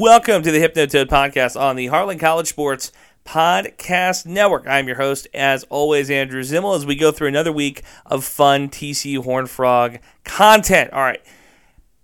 Welcome to the Hypnotoad podcast on the Heartland College Sports Podcast Network. I'm your host, as always, Andrew Zimmel, as we go through another week of fun TCU Horn Frog content. All right.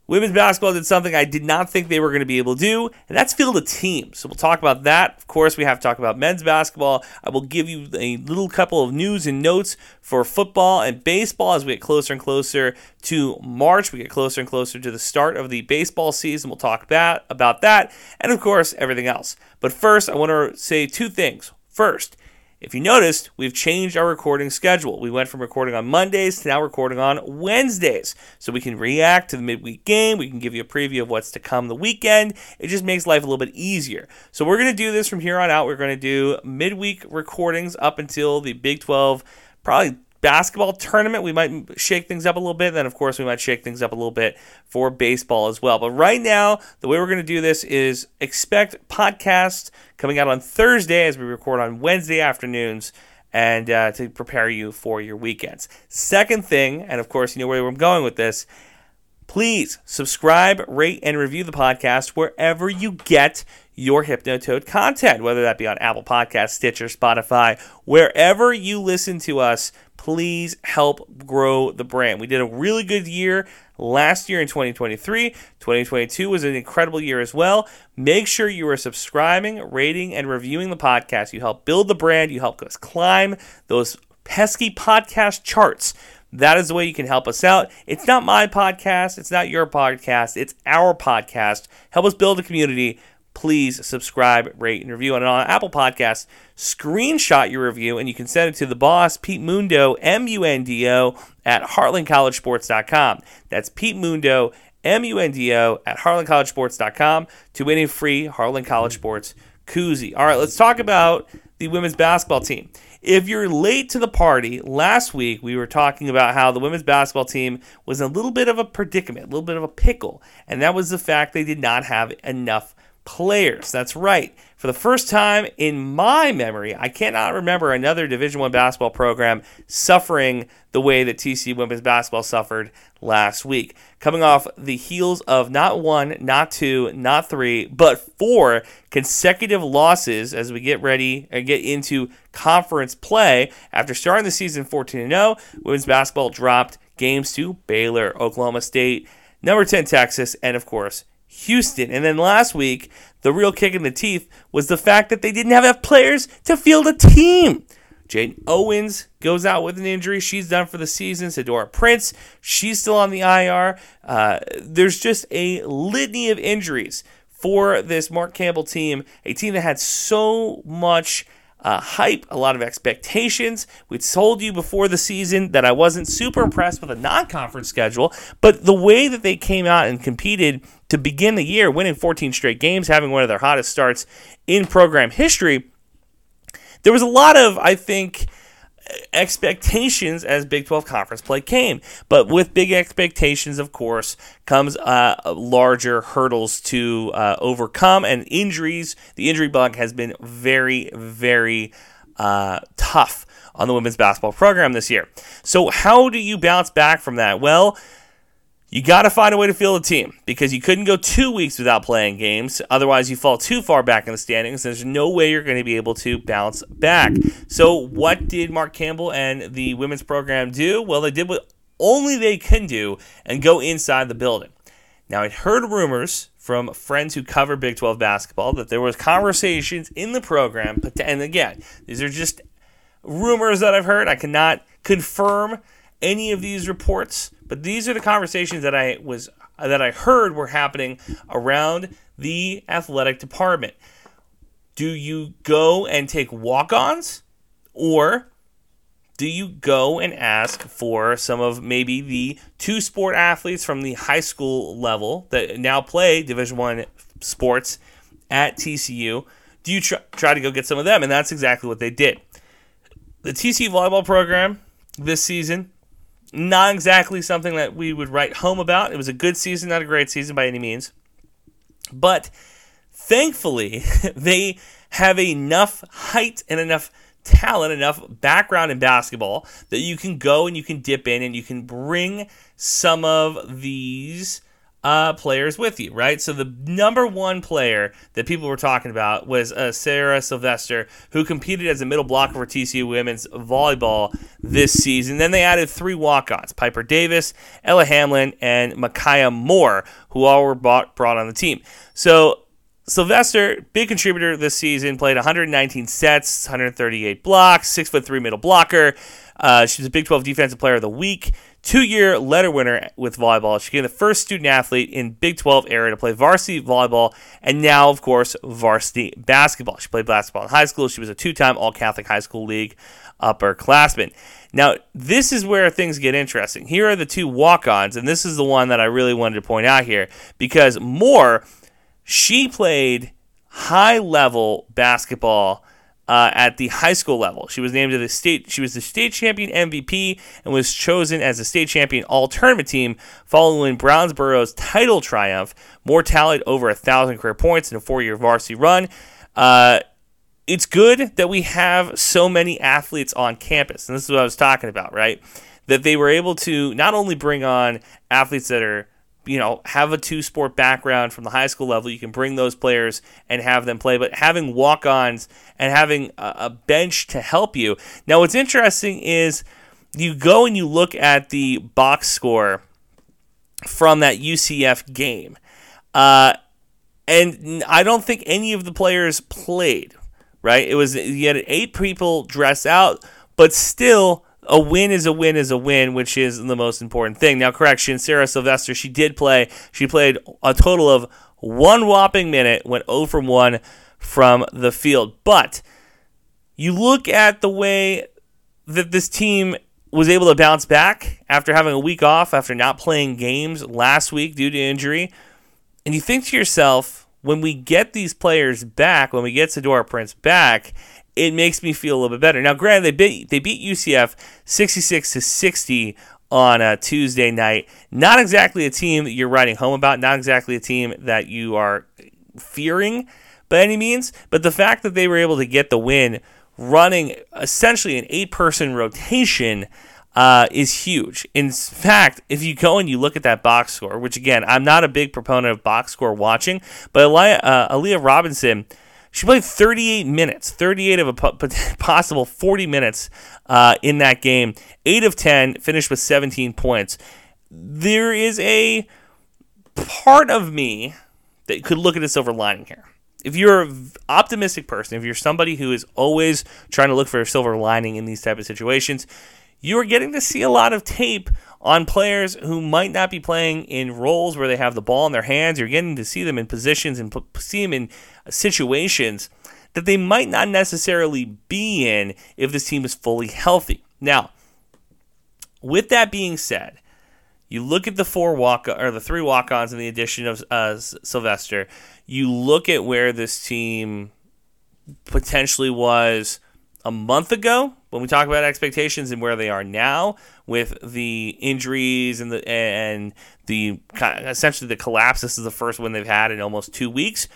Women's basketball did something I did not think they were going to be able to do, and that's field a team. So we'll talk about that. Of course, we have to talk about men's basketball. I will give you a little couple of news and notes for football and baseball as we get closer and closer to March. We get closer and closer to the start of the baseball season. We'll talk about, about that, and of course, everything else. But first, I want to say two things. First, if you noticed, we've changed our recording schedule. We went from recording on Mondays to now recording on Wednesdays. So we can react to the midweek game. We can give you a preview of what's to come the weekend. It just makes life a little bit easier. So we're going to do this from here on out. We're going to do midweek recordings up until the Big 12, probably basketball tournament, we might shake things up a little bit. Then, of course, we might shake things up a little bit for baseball as well. But right now, the way we're going to do this is expect podcasts coming out on Thursday as we record on Wednesday afternoons and uh, to prepare you for your weekends. Second thing, and of course, you know where I'm going with this. Please subscribe, rate, and review the podcast wherever you get your Hypnotoad content, whether that be on Apple Podcasts, Stitcher, Spotify, wherever you listen to us please help grow the brand. We did a really good year last year in 2023. 2022 was an incredible year as well. Make sure you are subscribing, rating, and reviewing the podcast. You help build the brand, you help us climb those pesky podcast charts. That is the way you can help us out. It's not my podcast, it's not your podcast, it's our podcast. Help us build a community please subscribe, rate, and review. And on Apple Podcasts, screenshot your review and you can send it to the boss, Pete Mundo, M U N D O, at heartlandcollegesports.com. That's Pete Mundo, M U N D O, at heartlandcollegesports.com to win a free Heartland College Sports koozie. All right, let's talk about the women's basketball team. If you're late to the party, last week we were talking about how the women's basketball team was a little bit of a predicament, a little bit of a pickle, and that was the fact they did not have enough players. That's right. For the first time in my memory, I cannot remember another Division One basketball program suffering the way that TCU women's basketball suffered last week. Coming off the heels of not one, not two, not three, but four consecutive losses as we get ready and get into conference play. After starting the season 14 0, women's basketball dropped games to Baylor, Oklahoma State, number 10 Texas, and of course Houston. And then last week, the real kick in the teeth was the fact that they didn't have enough players to field a team. Jaden Owens goes out with an injury. She's done for the season. Sedona Prince, she's still on the IR. Uh, there's just a litany of injuries for this Mark Campbell team, a team that had so much uh, hype, a lot of expectations. We told you before the season that I wasn't super impressed with a non conference schedule, but the way that they came out and competed to begin the year, winning 14 straight games, having one of their hottest starts in program history, there was a lot of, I think, expectations as Big 12 conference play came. But with big expectations, of course, comes uh, larger hurdles to uh, overcome and injuries. The injury bug has been very, very uh, tough on the women's basketball program this year. So, how do you bounce back from that? Well, you got to find a way to field a team because you couldn't go two weeks without playing games. Otherwise, you fall too far back in the standings. There's no way you're going to be able to bounce back. So, what did Mark Campbell and the women's program do? Well, they did what only they can do and go inside the building. Now, I'd heard rumors from friends who cover Big 12 basketball that there was conversations in the program. But And again, these are just rumors that I've heard. I cannot confirm any of these reports, but these are the conversations that I was that I heard were happening around the athletic department. Do you go and take walk-ons or do you go and ask for some of maybe the two sport athletes from the high school level that now play division 1 sports at TCU? Do you try, try to go get some of them? And that's exactly what they did. The TCU volleyball program this season not exactly something that we would write home about. It was a good season, not a great season by any means. But thankfully, they have enough height and enough talent, enough background in basketball that you can go and you can dip in and you can bring some of these uh, players with you, right? So the number one player that people were talking about was uh, Sarah Sylvester, who competed as a middle blocker for TCU women's volleyball this season. Then they added three walk-ons: Piper Davis, Ella Hamlin, and Micaiah Moore, who all were bought, brought on the team. So Sylvester, big contributor this season, played 119 sets, 138 blocks, six foot three middle blocker. Uh, she was a Big 12 Defensive Player of the Week, two year letter winner with volleyball. She became the first student athlete in Big 12 area to play varsity volleyball, and now, of course, varsity basketball. She played basketball in high school. She was a two time All Catholic High School League upperclassman. Now, this is where things get interesting. Here are the two walk ons, and this is the one that I really wanted to point out here because Moore she played high level basketball uh, at the high school level. She was named to the state. She was the state champion MVP and was chosen as the state champion all tournament team following Brownsboro's title triumph. Moore tallied over a thousand career points in a four-year varsity run. Uh, it's good that we have so many athletes on campus, and this is what I was talking about, right? That they were able to not only bring on athletes that are you know, have a two sport background from the high school level. You can bring those players and have them play, but having walk ons and having a, bench to help you. Now, what's interesting is you go and you look at the box score from that UCF game. Uh, and I don't think any of the players played, right? It was, you had eight people dress out, but still a win is a win is a win, which is the most important thing. Now, correction, Sarah Sylvester, she did play. She played a total of one whopping minute, went 0 from 1 from the field. But you look at the way that this team was able to bounce back after having a week off, after not playing games last week due to injury, and you think to yourself, when we get these players back, when we get Sedona Prince back, it makes me feel a little bit better. Now, granted, they beat they beat UCF 66 to 60 on a Tuesday night. Not exactly a team that you're writing home about. Not exactly a team that you are fearing by any means. But the fact that they were able to get the win, running essentially an eight-person rotation. Uh, is huge. In fact, if you go and you look at that box score, which again, I'm not a big proponent of box score watching, but Aaliyah, uh, Aaliyah Roberson she played 38 minutes, 38 of a possible 40 minutes uh, in that game. 8 of 10, finished with 17 points. There is a part of me that could look at a silver lining here. If you're an optimistic person, if you're somebody who is always trying to look for a silver lining in these type of situations, you are getting to see a lot of tape on players who might not be playing in roles where they have the ball in their hands. You're getting to see them in positions and see them in situations that they might not necessarily be in if this team is fully healthy. Now, with that being said, you look at the four walk or the three walk-ons and the addition of uh, Sylvester. You look at where this team potentially was a month ago when we talk about expectations and where they are now with the injuries and the and the essentially the collapse. This is the first one they've had in almost two weeks.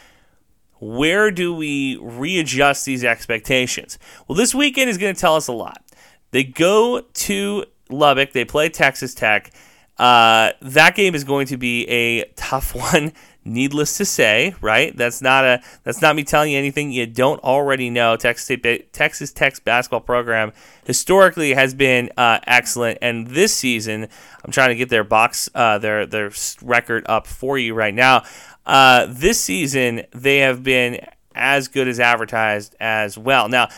Where do we readjust these expectations? Well, this weekend is going to tell us a lot. They go to Lubbock. They play Texas Tech. Uh, that game is going to be a tough one needless to say, right? That's not a that's not me telling you anything you don't already know. Texas State, Texas Tech's basketball program historically has been uh, excellent, and this season I'm trying to get their box uh, their their record up for you right now. Uh, this season they have been as good as advertised as well. Now,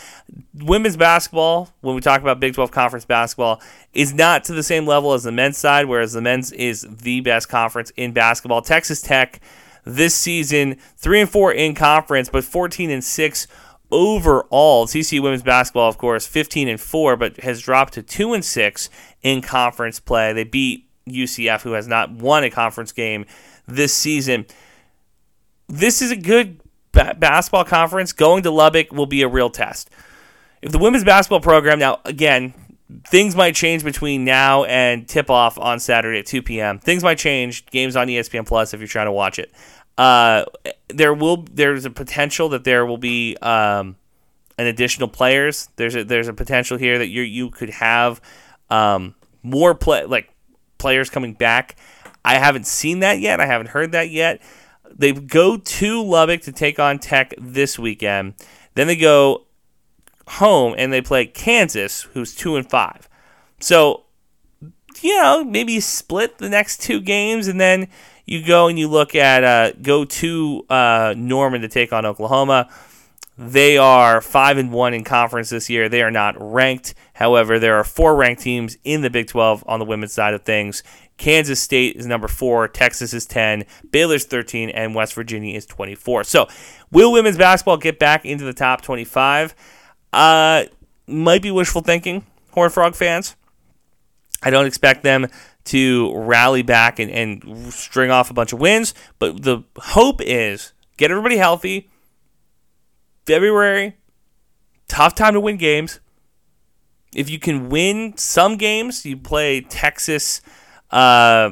women's basketball, when we talk about Big 12 conference basketball, is not to the same level as the men's side, whereas the men's is the best conference in basketball. Texas Tech this season, 3 and 4 in conference, but 14 and 6 overall. TCU women's basketball, of course, 15 and 4, but has dropped to 2 and 6 in conference play. They beat UCF, who has not won a conference game this season. This is a good ba- basketball conference, going to Lubbock will be a real test. If the women's basketball program, now again, things might change between now and tip off on Saturday at 2 p.m. Things might change. Games on ESPN Plus if you're trying to watch it. Uh, there will there's a potential that there will be um, an additional players. There's a there's a potential here that you you could have um, more play like players coming back. I haven't seen that yet. I haven't heard that yet. They go to Lubbock to take on Tech this weekend. Then they go home and they play Kansas, who's two and five. So, you know, maybe split the next two games and then you go and you look at uh, go to uh, Norman to take on Oklahoma. They are five and one in conference this year. They are not ranked. However, there are four ranked teams in the Big 12 on the women's side of things. Kansas State is number four, Texas is 10, Baylor's 13, and West Virginia is 24. So, will women's basketball get back into the top 25? Uh, might be wishful thinking, Horn Frog fans. I don't expect them to rally back and, and string off a bunch of wins, but the hope is get everybody healthy. February, tough time to win games. If you can win some games, you play Texas uh,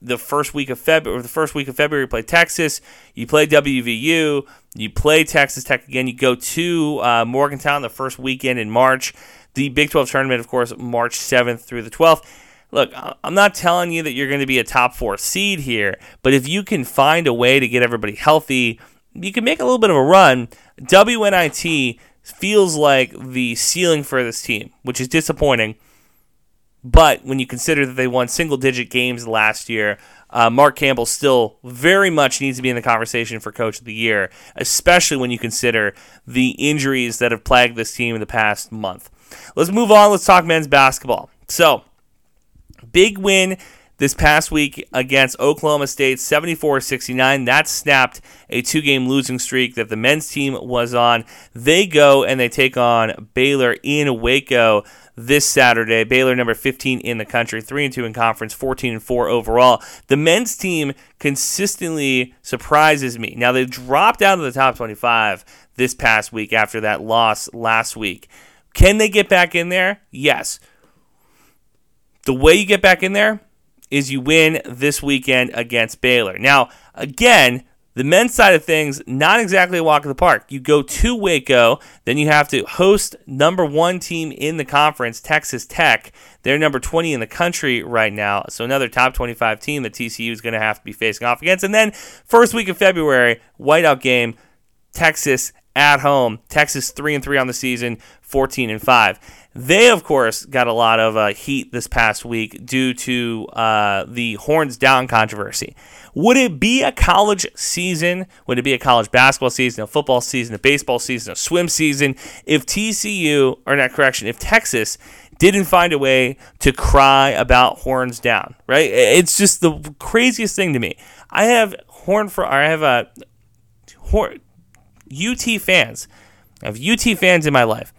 the first week of February, or the first week of February, you play Texas. You play WVU. You play Texas Tech again. You go to uh, Morgantown the first weekend in March. The Big 12 tournament, of course, March 7th through the 12th. Look, I'm not telling you that you're going to be a top four seed here, but if you can find a way to get everybody healthy, you can make a little bit of a run. WNIT feels like the ceiling for this team, which is disappointing. But when you consider that they won single digit games last year, uh, Mark Campbell still very much needs to be in the conversation for Coach of the Year, especially when you consider the injuries that have plagued this team in the past month. Let's move on. Let's talk men's basketball. So, big win this past week against Oklahoma State, 74 69. That snapped a two game losing streak that the men's team was on. They go and they take on Baylor in Waco this Saturday. Baylor number 15 in the country, 3 and 2 in conference, 14 and 4 overall. The men's team consistently surprises me. Now they dropped out of the top 25 this past week after that loss last week. Can they get back in there? Yes. The way you get back in there is you win this weekend against Baylor. Now, again, the men's side of things, not exactly a walk in the park. You go to Waco, then you have to host number one team in the conference, Texas Tech. They're number 20 in the country right now, so another top 25 team that TCU is going to have to be facing off against. And then, first week of February, whiteout game, Texas at home. Texas 3 and 3 on the season, 14 and 5. They, of course, got a lot of uh, heat this past week due to uh, the horns down controversy. Would it be a college season? Would it be a college basketball season, a football season, a baseball season, a swim season if TCU, or not correction, if Texas didn't find a way to cry about horns down, right? It's just the craziest thing to me. I have horn for, I have a horn, UT fans. I have UT fans in my life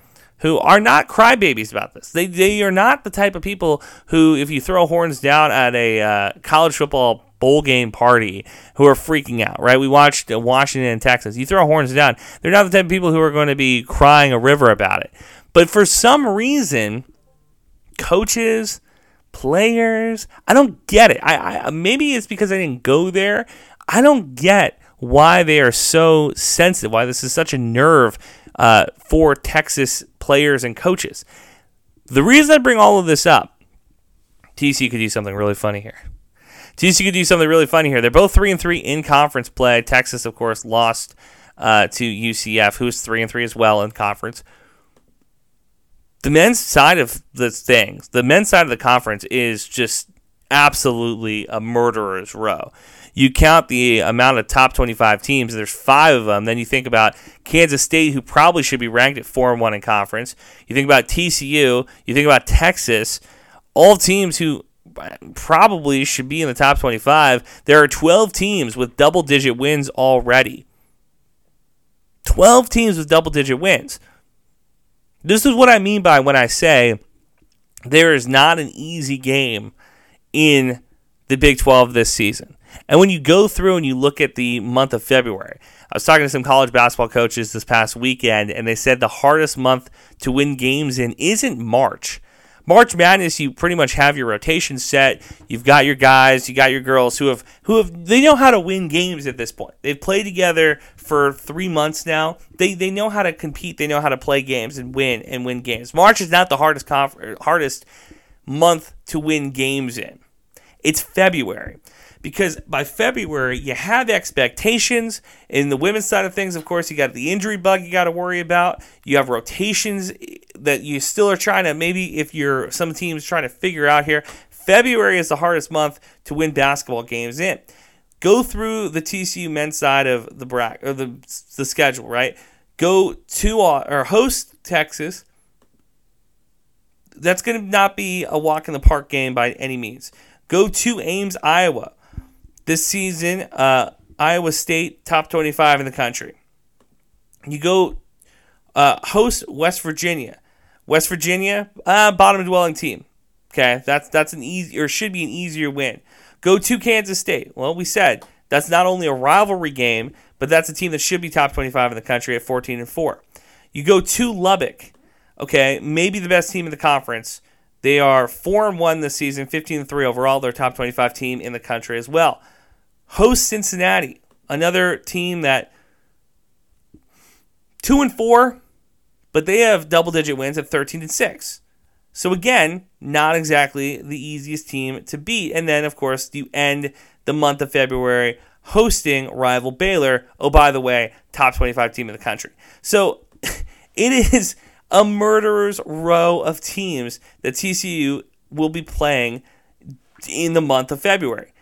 who are not crybabies about this. They, they are not the type of people who, if you throw horns down at a uh, college football bowl game party, who are freaking out, right? We watched uh, Washington and Texas. You throw horns down, they're not the type of people who are going to be crying a river about it. But for some reason, coaches, players, I don't get it. I, I maybe it's because I didn't go there. I don't get why they are so sensitive. Why this is such a nerve uh, for Texas players and coaches. The reason I bring all of this up, TC could do something really funny here. TC could do something really funny here. They're both three and three in conference play. Texas, of course, lost uh, to UCF, who's three and three as well in conference. The men's side of the things, the men's side of the conference is just absolutely a murderer's row you count the amount of top 25 teams, there's five of them. Then you think about Kansas State, who probably should be ranked at 4 and 1 in conference. You think about TCU. You think about Texas. All teams who probably should be in the top 25. There are 12 teams with double digit wins already. 12 teams with double digit wins. This is what I mean by when I say there is not an easy game in the Big 12 this season. And when you go through and you look at the month of February, I was talking to some college basketball coaches this past weekend, and they said the hardest month to win games in isn't March. March Madness, you pretty much have your rotation set. You've got your guys, you got your girls who have who have they know how to win games at this point. They've played together for three months now. They they know how to compete. They know how to play games and win and win games. March is not the hardest conf- hardest month to win games in. It's February because by February you have expectations. In the women's side of things, of course, you got the injury bug you got to worry about. You have rotations that you still are trying to maybe if you're some teams trying to figure out here. February is the hardest month to win basketball games in. Go through the TCU men's side of the bracket or the the schedule, right? Go to uh, or host Texas. That's going to not be a walk in the park game by any means. Go to Ames, Iowa. This season, uh, Iowa State top 25 in the country. You go uh, host West Virginia. West Virginia, uh, bottom dwelling team. Okay, that's that's an easy or should be an easier win. Go to Kansas State. Well, we said that's not only a rivalry game, but that's a team that should be top 25 in the country at 14 and 4. You go to Lubbock. Okay, maybe the best team in the conference. They are 4 and 1 this season, 15 and 3 overall. They're top 25 team in the country as well. Host Cincinnati, another team that 2 and 4, but they have double digit wins at 13 and 6. So again, not exactly the easiest team to beat. And then of course, you end the month of February hosting rival Baylor. Oh, by the way, top 25 team in the country. So it is a murderer's row of teams that TCU will be playing in the month of February.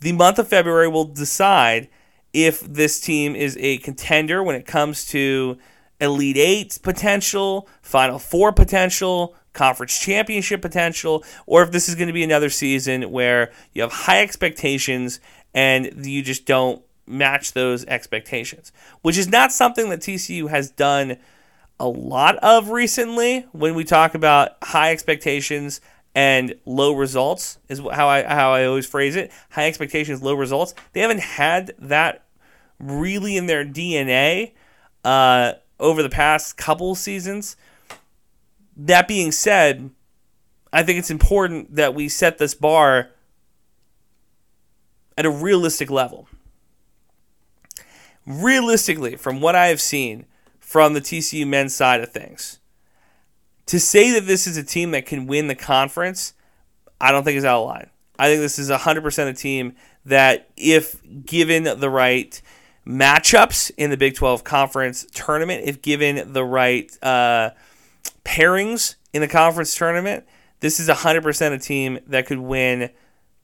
The month of February will decide if this team is a contender when it comes to Elite Eight potential, Final Four potential, conference championship potential, or if this is going to be another season where you have high expectations and you just don't match those expectations, which is not something that TCU has done a lot of recently when we talk about high expectations and low results is how I how I always phrase it. High expectations, low results. They haven't had that really in their DNA uh, over the past couple seasons. That being said, I think it's important that we set this bar at a realistic level. Realistically, from what I have seen from the TCU men's side of things, to say that this is a team that can win the conference, I don't think is out of line. I think this is 100% a team that, if given the right matchups in the Big 12 conference tournament, if given the right uh, pairings in the conference tournament, this is 100% a team that could win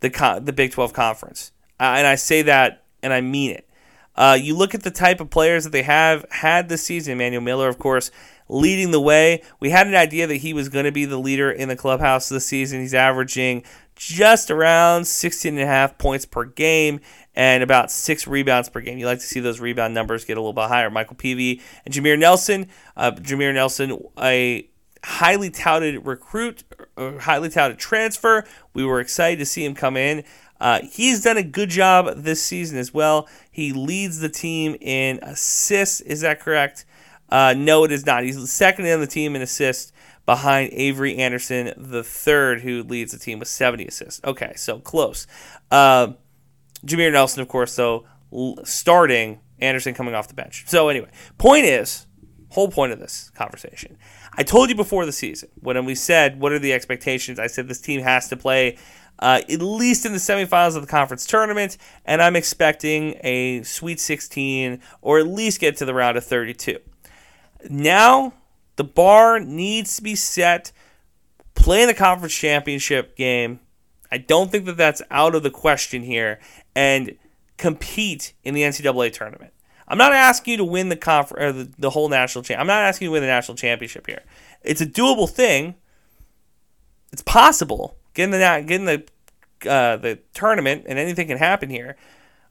the, the Big 12 conference. Uh, and I say that and I mean it. Uh, you look at the type of players that they have had this season. Emmanuel Miller, of course, leading the way. We had an idea that he was going to be the leader in the clubhouse this season. He's averaging just around 16 and a half points per game and about six rebounds per game. You like to see those rebound numbers get a little bit higher. Micah Peavy and Jameer Nelson. Uh, Jameer Nelson, a highly touted recruit, highly touted transfer. We were excited to see him come in. Uh, he's done a good job this season as well. He leads the team in assists. Is that correct? Uh, no, it is not. He's second on the team in assists behind Avery Anderson, the third, who leads the team with 70 assists. Okay, so close. Uh, Jameer Nelson, of course, though, starting, Anderson coming off the bench. So, anyway, point is, whole point of this conversation. I told you before the season when we said what are the expectations. I said this team has to play uh, at least in the semifinals of the conference tournament, and I'm expecting a Sweet 16 or at least get to the round of 32. Now, the bar needs to be set. Play in the conference championship game. I don't think that that's out of the question here, and compete in the NCAA tournament. I'm not asking you to win the confer- or the, the whole national champ. I'm not asking you to win the national championship here. It's a doable thing. It's possible. Getting the getting the uh, the tournament and anything can happen here.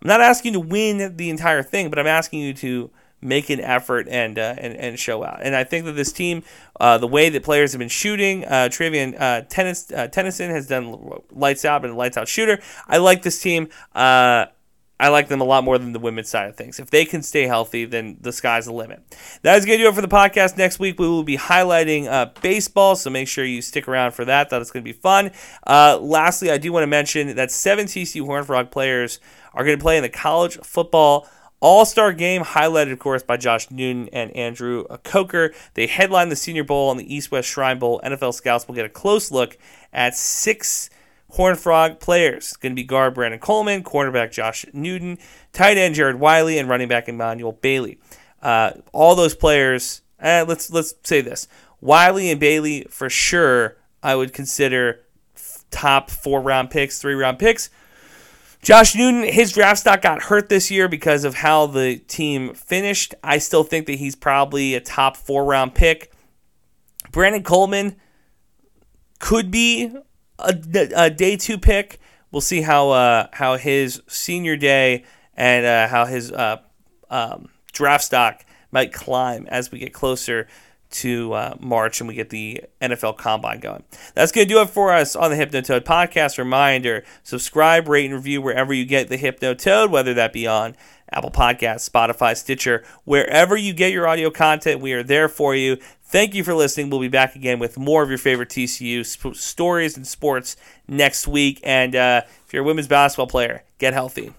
I'm not asking you to win the entire thing, but I'm asking you to make an effort and uh, and, and show out. And I think that this team, uh, the way that players have been shooting, uh, Trevian uh, Tennis, uh, Tennyson has done lights out, been a lights out shooter. I like this team. I like them a lot more than the women's side of things. If they can stay healthy, then the sky's the limit. That is going to do it for the podcast. Next week, we will be highlighting uh, baseball, so make sure you stick around for that. That is going to be fun. Uh, lastly, I do want to mention that seven TCU Horn Frog players are going to play in the college football all Star game, highlighted, of course, by Josh Newton and Andrew Coker. They headline the Senior Bowl and the East West Shrine Bowl. NFL scouts will get a close look at six Horn Frog players. It's going to be guard Brandon Coleman, cornerback Josh Newton, tight end Jared Wiley, and running back Emani Bailey. Uh, all those players. Eh, let's let's say this: Wiley and Bailey for sure. I would consider top four round picks, three round picks. Josh Newton, his draft stock got hurt this year because of how the team finished. I still think that he's probably a top four round pick. Brandon Coleman could be a, a day two pick. We'll see how uh, how his senior day and uh, how his uh, um, draft stock might climb as we get closer to uh, March and we get the NFL Combine going. That's going to do it for us on the Hypnotoad podcast. Reminder subscribe, rate, and review wherever you get the Hypnotoad, whether that be on Apple Podcasts, Spotify, Stitcher, wherever you get your audio content. We are there for you. Thank you for listening. We'll be back again with more of your favorite TCU sp- stories and sports next week. And uh, if you're a women's basketball player, get healthy.